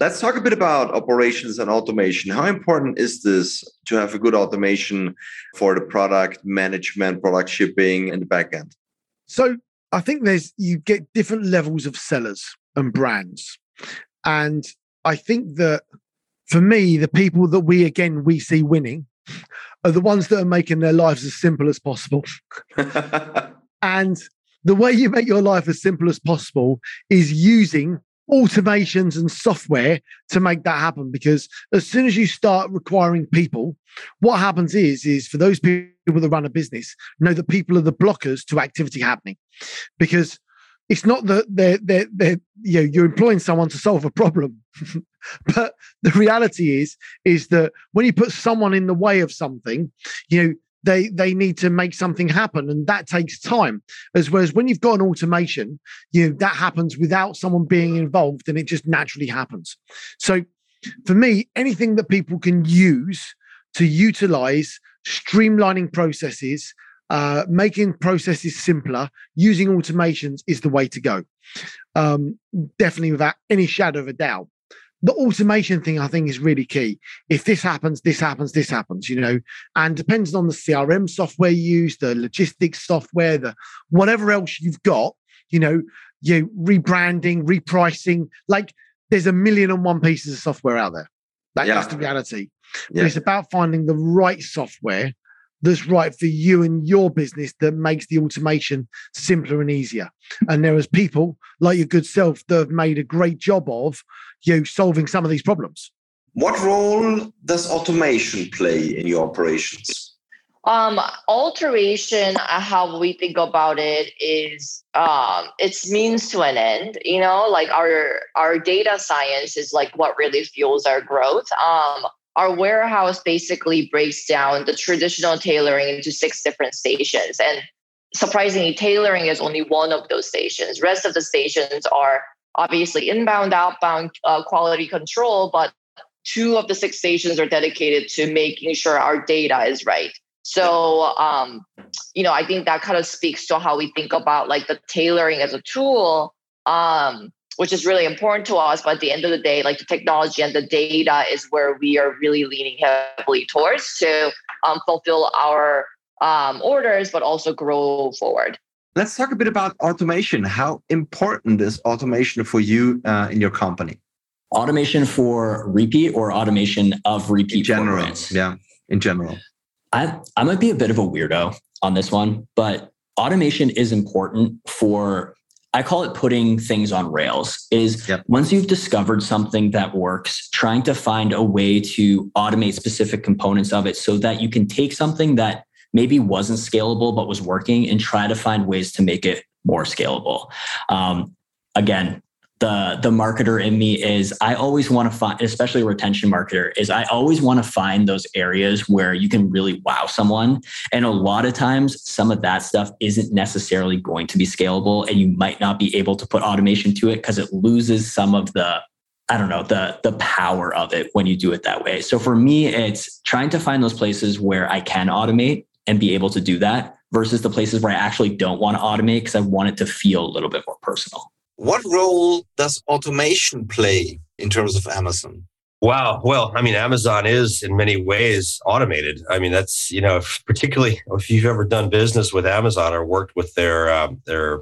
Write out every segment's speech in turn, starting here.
Let's talk a bit about operations and automation. How important is this to have a good automation for the product management, product shipping, and the backend? So I think there's you get different levels of sellers and brands. And I think that for me, the people that we again we see winning are the ones that are making their lives as simple as possible. and the way you make your life as simple as possible is using automations and software to make that happen because as soon as you start requiring people what happens is is for those people that run a business know that people are the blockers to activity happening. Because it's not that they're, they're, they're you know you're employing someone to solve a problem but the reality is is that when you put someone in the way of something you know they they need to make something happen and that takes time. As well as when you've got an automation you know that happens without someone being involved and it just naturally happens. So for me anything that people can use to utilize streamlining processes uh, making processes simpler using automations is the way to go. Um, definitely without any shadow of a doubt the automation thing I think is really key. If this happens, this happens, this happens, you know, and depends on the CRM software you use, the logistics software, the whatever else you've got, you know, you rebranding, repricing, like there's a million and one pieces of software out there. That, yeah. That's the reality. Yeah. But it's about finding the right software that's right for you and your business that makes the automation simpler and easier. And there is people like your good self that have made a great job of you know, solving some of these problems. What role does automation play in your operations? Um, alteration, uh, how we think about it is um, it's means to an end. You know, like our our data science is like what really fuels our growth. Um, our warehouse basically breaks down the traditional tailoring into six different stations, and surprisingly, tailoring is only one of those stations. Rest of the stations are obviously inbound, outbound uh, quality control, but two of the six stations are dedicated to making sure our data is right. So, um, you know, I think that kind of speaks to how we think about like the tailoring as a tool, um, which is really important to us. But at the end of the day, like the technology and the data is where we are really leaning heavily towards to um, fulfill our um, orders, but also grow forward. Let's talk a bit about automation. How important is automation for you uh, in your company? Automation for repeat or automation of repeat in general? Yeah, in general. I, I might be a bit of a weirdo on this one, but automation is important for I call it putting things on rails is yep. once you've discovered something that works, trying to find a way to automate specific components of it so that you can take something that maybe wasn't scalable but was working and try to find ways to make it more scalable. Um, again, the the marketer in me is I always want to find, especially a retention marketer, is I always want to find those areas where you can really wow someone. And a lot of times, some of that stuff isn't necessarily going to be scalable, and you might not be able to put automation to it because it loses some of the I don't know the the power of it when you do it that way. So for me, it's trying to find those places where I can automate and be able to do that versus the places where I actually don't want to automate because I want it to feel a little bit more personal. What role does automation play in terms of Amazon? Wow. Well, I mean, Amazon is in many ways automated. I mean, that's you know, if, particularly if you've ever done business with Amazon or worked with their um, their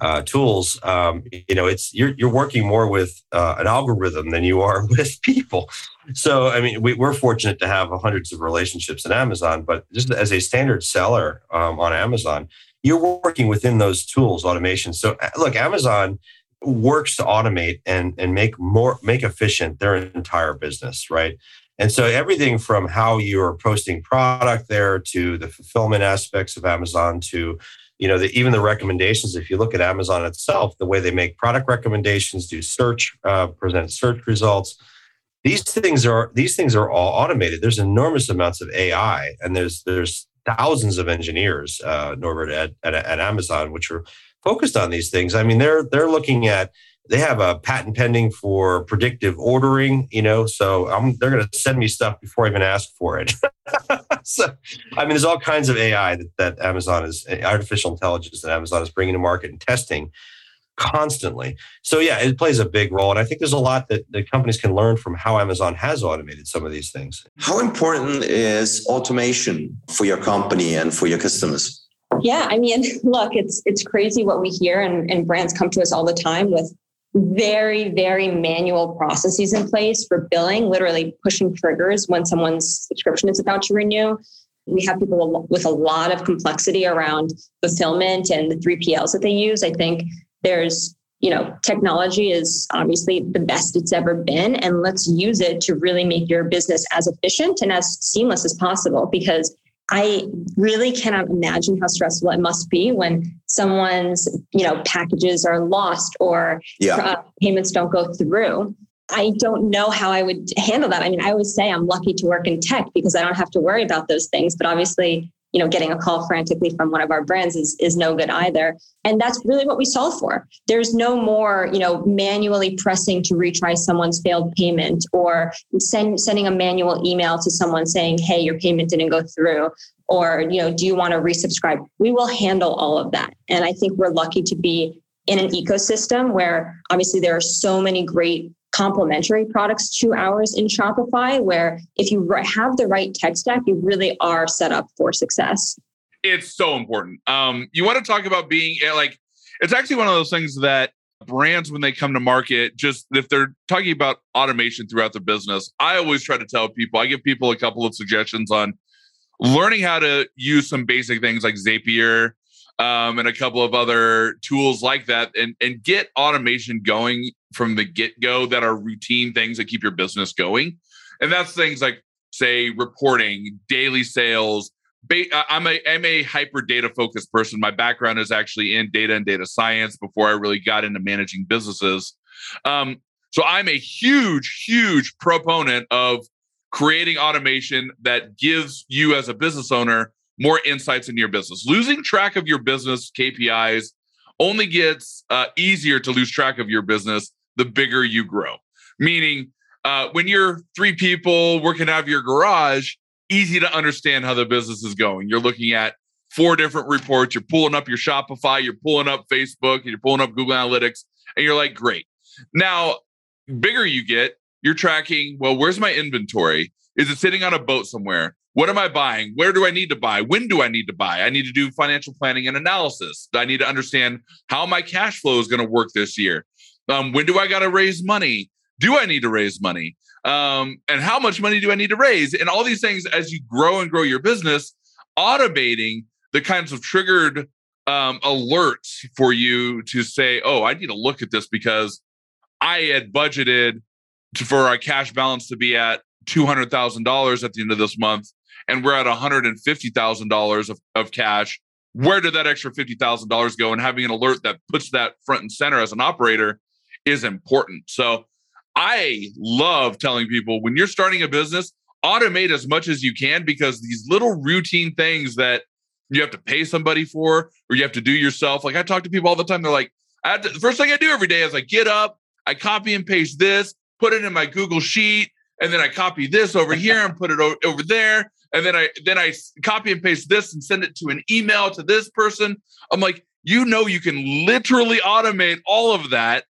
uh, tools, um, you know, it's you're you're working more with uh, an algorithm than you are with people. So, I mean, we, are fortunate to have hundreds of relationships in Amazon, but just as a standard seller um, on Amazon, you're working within those tools, automation. So, uh, look, Amazon works to automate and and make more make efficient their entire business, right? And so everything from how you're posting product there to the fulfillment aspects of Amazon to you know, the, even the recommendations, if you look at Amazon itself, the way they make product recommendations, do search, uh, present search results, these things are these things are all automated. There's enormous amounts of AI, and there's there's thousands of engineers, uh, Norbert at, at, at Amazon, which are focused on these things. I mean, they're they're looking at they have a patent pending for predictive ordering, you know, so I'm, they're going to send me stuff before I even ask for it. so, I mean, there's all kinds of AI that, that Amazon is, artificial intelligence that Amazon is bringing to market and testing constantly. So yeah, it plays a big role. And I think there's a lot that, that companies can learn from how Amazon has automated some of these things. How important is automation for your company and for your customers? Yeah, I mean, look, it's it's crazy what we hear and, and brands come to us all the time with very, very manual processes in place for billing, literally pushing triggers when someone's subscription is about to renew. We have people with a lot of complexity around fulfillment and the 3PLs that they use. I think there's you know technology is obviously the best it's ever been and let's use it to really make your business as efficient and as seamless as possible because i really cannot imagine how stressful it must be when someone's you know packages are lost or yeah. uh, payments don't go through i don't know how i would handle that i mean i always say i'm lucky to work in tech because i don't have to worry about those things but obviously you know getting a call frantically from one of our brands is is no good either. And that's really what we solve for. There's no more you know manually pressing to retry someone's failed payment or send, sending a manual email to someone saying hey your payment didn't go through or you know do you want to resubscribe? We will handle all of that. And i think we're lucky to be in an ecosystem where obviously there are so many great complementary products to ours in Shopify, where if you have the right tech stack, you really are set up for success. It's so important. Um, you want to talk about being eh, like, it's actually one of those things that brands, when they come to market, just if they're talking about automation throughout the business, I always try to tell people, I give people a couple of suggestions on learning how to use some basic things like Zapier um, and a couple of other tools like that and, and get automation going from the get go that are routine things that keep your business going. And that's things like, say, reporting, daily sales. I'm a I'm a hyper data focused person. My background is actually in data and data science before I really got into managing businesses. Um, so I'm a huge, huge proponent of creating automation that gives you as a business owner more insights into your business. Losing track of your business KPIs only gets uh, easier to lose track of your business the bigger you grow. Meaning, uh, when you're three people working out of your garage, easy to understand how the business is going. You're looking at four different reports. You're pulling up your Shopify, you're pulling up Facebook, you're pulling up Google Analytics, and you're like, great. Now, bigger you get, you're tracking, well, where's my inventory? Is it sitting on a boat somewhere? What am I buying? Where do I need to buy? When do I need to buy? I need to do financial planning and analysis. I need to understand how my cash flow is going to work this year. Um, when do I got to raise money? Do I need to raise money? Um, and how much money do I need to raise? And all these things as you grow and grow your business, automating the kinds of triggered um, alerts for you to say, oh, I need to look at this because I had budgeted to, for our cash balance to be at $200,000 at the end of this month, and we're at $150,000 of, of cash. Where did that extra $50,000 go? And having an alert that puts that front and center as an operator is important. So I love telling people when you're starting a business, automate as much as you can because these little routine things that you have to pay somebody for or you have to do yourself. Like I talk to people all the time. They're like, I to, the first thing I do every day is I get up, I copy and paste this, put it in my Google Sheet, and then I copy this over here and put it o- over there. And then I then I copy and paste this and send it to an email to this person. I'm like, you know, you can literally automate all of that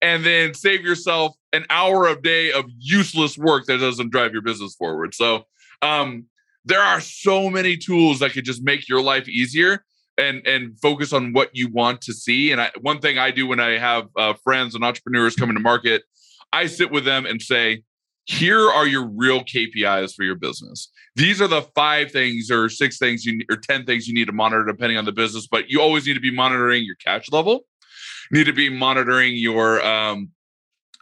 and then save yourself an hour a day of useless work that doesn't drive your business forward. So um, there are so many tools that could just make your life easier and and focus on what you want to see. And I, one thing I do when I have uh, friends and entrepreneurs coming to market, I sit with them and say, here are your real KPIs for your business. These are the five things or six things you or 10 things you need to monitor depending on the business, but you always need to be monitoring your cash level need to be monitoring your um,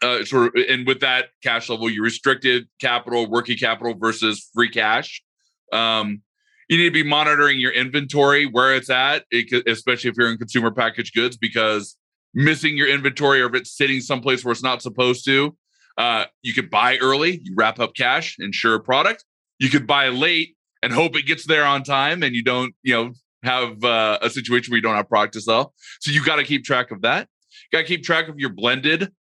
uh, sort of, and with that cash level, your restricted capital, working capital versus free cash. Um, you need to be monitoring your inventory where it's at, especially if you're in consumer packaged goods, because missing your inventory or if it's sitting someplace where it's not supposed to Uh, you could buy early, you wrap up cash, insure a product. You could buy late and hope it gets there on time, and you don't, you know, have uh, a situation where you don't have product to sell. So you got to keep track of that. You got to keep track of your blended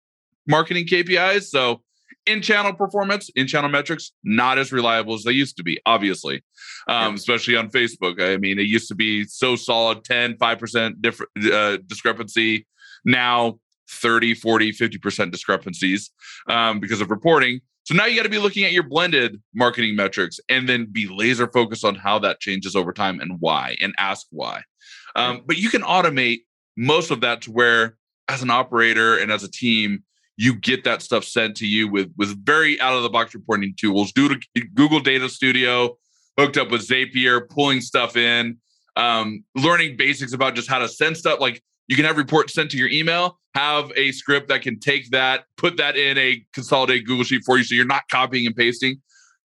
marketing KPIs. So in channel performance, in channel metrics, not as reliable as they used to be, obviously, um, especially on Facebook. I mean, it used to be so solid 10, 5% different uh, discrepancy. Now 30, 40, 50% discrepancies um, because of reporting. So now you got to be looking at your blended marketing metrics and then be laser focused on how that changes over time and why and ask why. Um, but you can automate most of that to where, as an operator and as a team, you get that stuff sent to you with with very out of the box reporting tools. Do Google Data Studio, hooked up with Zapier, pulling stuff in, um, learning basics about just how to send stuff. Like you can have reports sent to your email, have a script that can take that, put that in a consolidated Google Sheet for you, so you're not copying and pasting.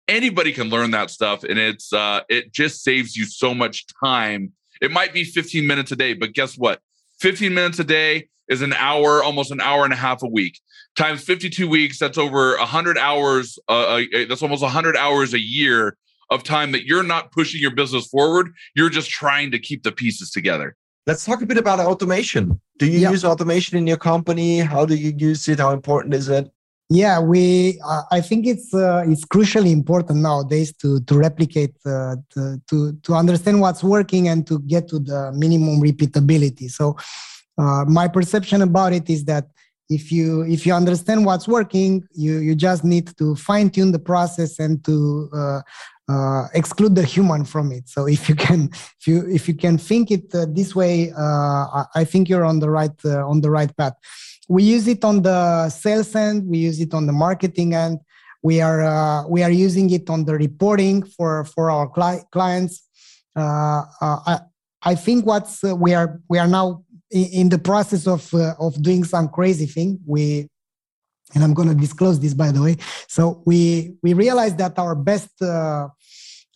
Anybody can learn that stuff, and it's uh, it just saves you so much time. It might be 15 minutes a day, but guess what? 15 minutes a day is an hour, almost an hour and a half a week times 52 weeks that's over 100 hours uh, uh that's almost 100 hours a year of time that you're not pushing your business forward you're just trying to keep the pieces together let's talk a bit about automation. Do you yeah. use automation in your company? How do you use it? How important is it? Yeah we uh, i think it's uh, it's crucially important nowadays to to replicate uh, to, to to understand what's working and to get to the minimum repeatability. So uh, my perception about it is that if you if you understand what's working you you just need to fine tune the process and to uh, uh, exclude the human from it. So if you can if you if you can think it uh, this way uh, i think you're on the right uh, on the right path. We use it on the sales end we use it on the marketing end. We are uh, we are using it on the reporting for for our cli- clients. I, I think what's we are we are now in the process of uh, of doing some crazy thing we and i'm going to disclose this by the way. So we we realized that our best uh,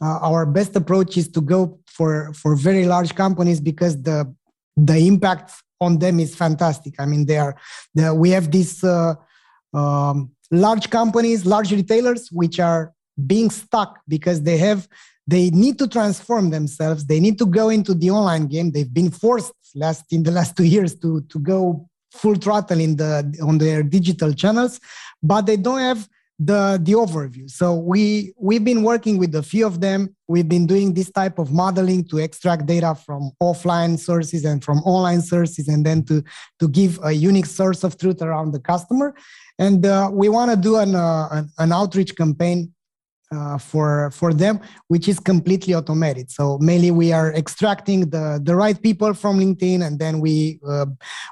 uh, our best approach is to go for for very large companies because the the impact on them is fantastic. I mean they are the, we have these uh, um, large companies large retailers which are being stuck because they have they need to transform themselves. They need to go into the online game. They've been forced last in the last two years to to go full throttle in the on their digital channels but they don't have the the overview. So we we've been working with a few of them. We've been doing this type of modeling to extract data from offline sources and from online sources and then to to give a unique source of truth around the customer. And uh, we want to do an, uh, an, an outreach campaign uh, for for them, which is completely automated. So mainly we are extracting the the right people from LinkedIn, and then we uh,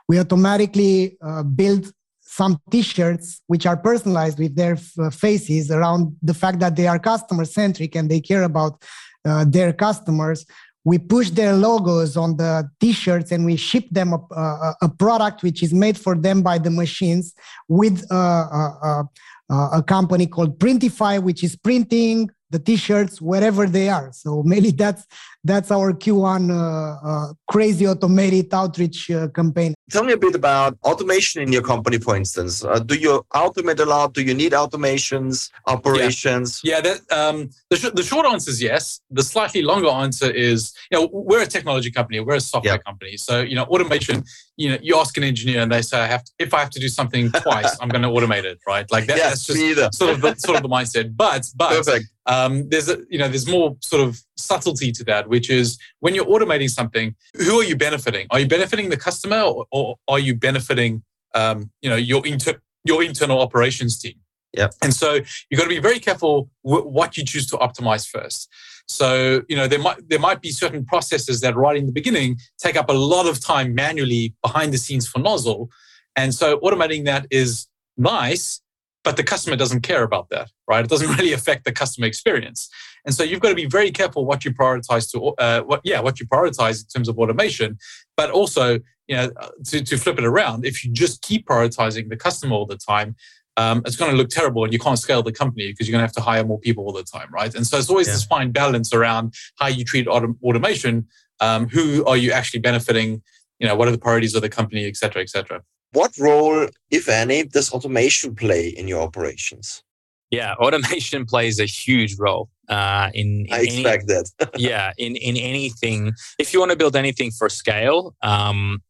we automatically uh, build some T-shirts which are personalized with their f- faces around the fact that they are customer centric and they care about uh, their customers. We push their logos on the T-shirts and we ship them a, a, a product which is made for them by the machines with uh, a company called Printify, which is printing the t-shirts wherever they are. So mainly that's that's our Q1 uh, uh, crazy automated outreach uh, campaign. Tell me a bit about automation in your company, for instance. Uh, do you automate a lot? Do you need automations, operations? Yeah, yeah that, um, the, sh- the short answer is yes. The slightly longer answer is, you know, we're a technology company, we're a software company. So, you know, automation, you know, you ask an engineer and they say, I have to, if I have to do something twice, I'm going to automate it, right? Like that, yes, that's just sort of the, sort of the mindset. But, but, Perfect. Um, there's a, you know, there's more sort of subtlety to that, which is when you're automating something, who are you benefiting? Are you benefiting the customer or, or are you benefiting, um, you know, your inter- your internal operations team? Yeah. And so you've got to be very careful w- what you choose to optimize first. So, you know, there might there might be certain processes that right in the beginning take up a lot of time manually behind the scenes for Nozzle. And so automating that is nice, but the customer doesn't care about that, right? It doesn't really affect the customer experience. And so you've got to be very careful what you prioritize to, uh, what, yeah, what you prioritize in terms of automation, but also, you know, uh, to, to flip it around, if you just keep prioritizing the customer all the time, um, it's going to look terrible and you can't scale the company because you're going to have to hire more people all the time, right? And so it's always yeah. this fine balance around how you treat autom- automation. Um, who are you actually benefiting? You know, what are the priorities of the company, et cetera, et cetera. What role, if any, does automation play in your operations? Yeah, automation plays a huge role uh, in, in. I expect any, that. yeah, in in anything. If you want to build anything for scale, um,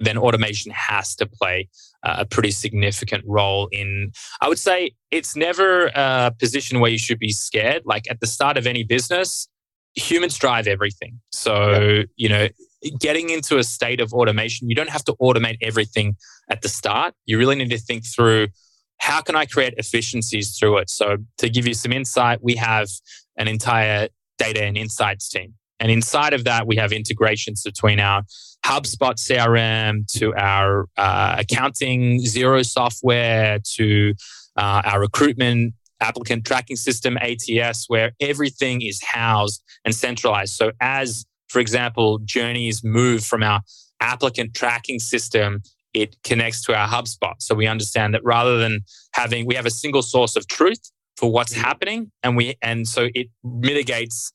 then automation has to play a pretty significant role in. I would say it's never a position where you should be scared. Like at the start of any business, humans drive everything. So yeah. you know, getting into a state of automation, you don't have to automate everything at the start. You really need to think through how can I create efficiencies through it? So, to give you some insight, we have an entire data and insights team. And inside of that, we have integrations between our HubSpot CRM to our uh, accounting Xero software to uh, our recruitment applicant tracking system ATS, where everything is housed and centralized. So, as for example, journeys move from our applicant tracking system it connects to our HubSpot. So we understand that rather than having, we have a single source of truth for what's mm-hmm. happening, and we and so it mitigates,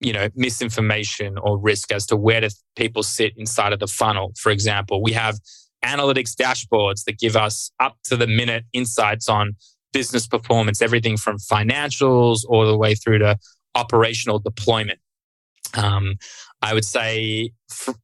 you know, misinformation or risk as to where do people sit inside of the funnel. For example, we have analytics dashboards that give us up to the minute insights on business performance, everything from financials all the way through to operational deployment. Um, I would say,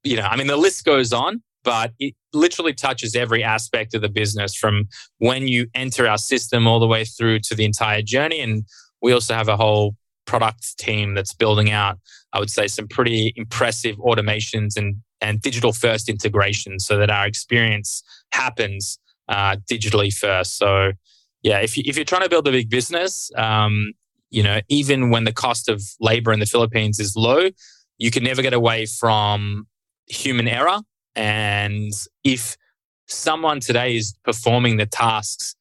you know, I mean, the list goes on, but it literally touches every aspect of the business from when you enter our system all the way through to the entire journey. And we also have a whole product team that's building out, I would say, some pretty impressive automations and, and digital first integration so that our experience happens uh, digitally first. So, yeah, if, you, if you're trying to build a big business, um, you know, even when the cost of labor in the Philippines is low, you can never get away from human error. And if someone today is performing the tasks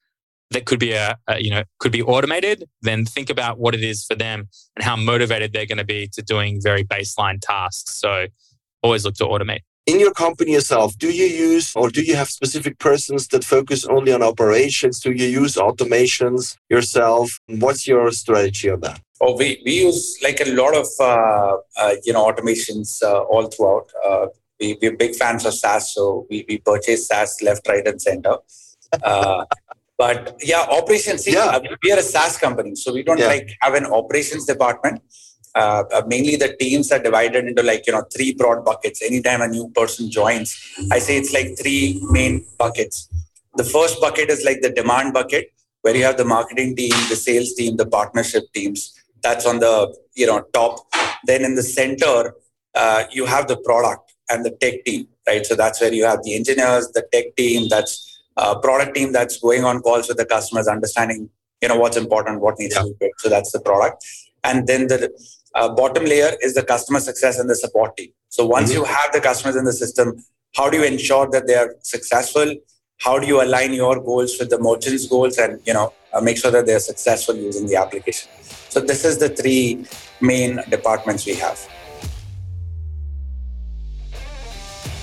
that could be a, a, you know could be automated then think about what it is for them and how motivated they're going to be to doing very baseline tasks. So always look to automate in your company yourself do you use or do you have specific persons that focus only on operations do you use automations yourself what's your strategy on that Oh, we, we use like a lot of uh, uh, you know automations uh, all throughout. Uh, we, we're big fans of SaaS, so we, we purchase SaaS left, right, and center. Uh, but yeah, operations. See, yeah. we are a SaaS company, so we don't yeah. like have an operations department. Uh, uh, mainly the teams are divided into like you know three broad buckets anytime a new person joins i say it's like three main buckets the first bucket is like the demand bucket where you have the marketing team the sales team the partnership teams that's on the you know top then in the center uh, you have the product and the tech team, right? So that's where you have the engineers, the tech team, that's uh, product team that's going on calls with the customers, understanding you know what's important, what needs yeah. to be built. So that's the product, and then the uh, bottom layer is the customer success and the support team. So once mm-hmm. you have the customers in the system, how do you ensure that they are successful? How do you align your goals with the merchant's goals, and you know uh, make sure that they are successful using the application? So this is the three main departments we have.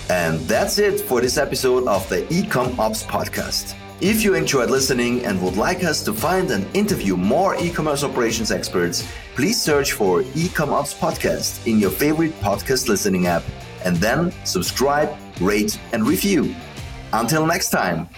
And that's it for this episode of the Ecom Ops podcast. If you enjoyed listening and would like us to find and interview more e-commerce operations experts, please search for Ecom Ops podcast in your favorite podcast listening app and then subscribe, rate, and review. Until next time.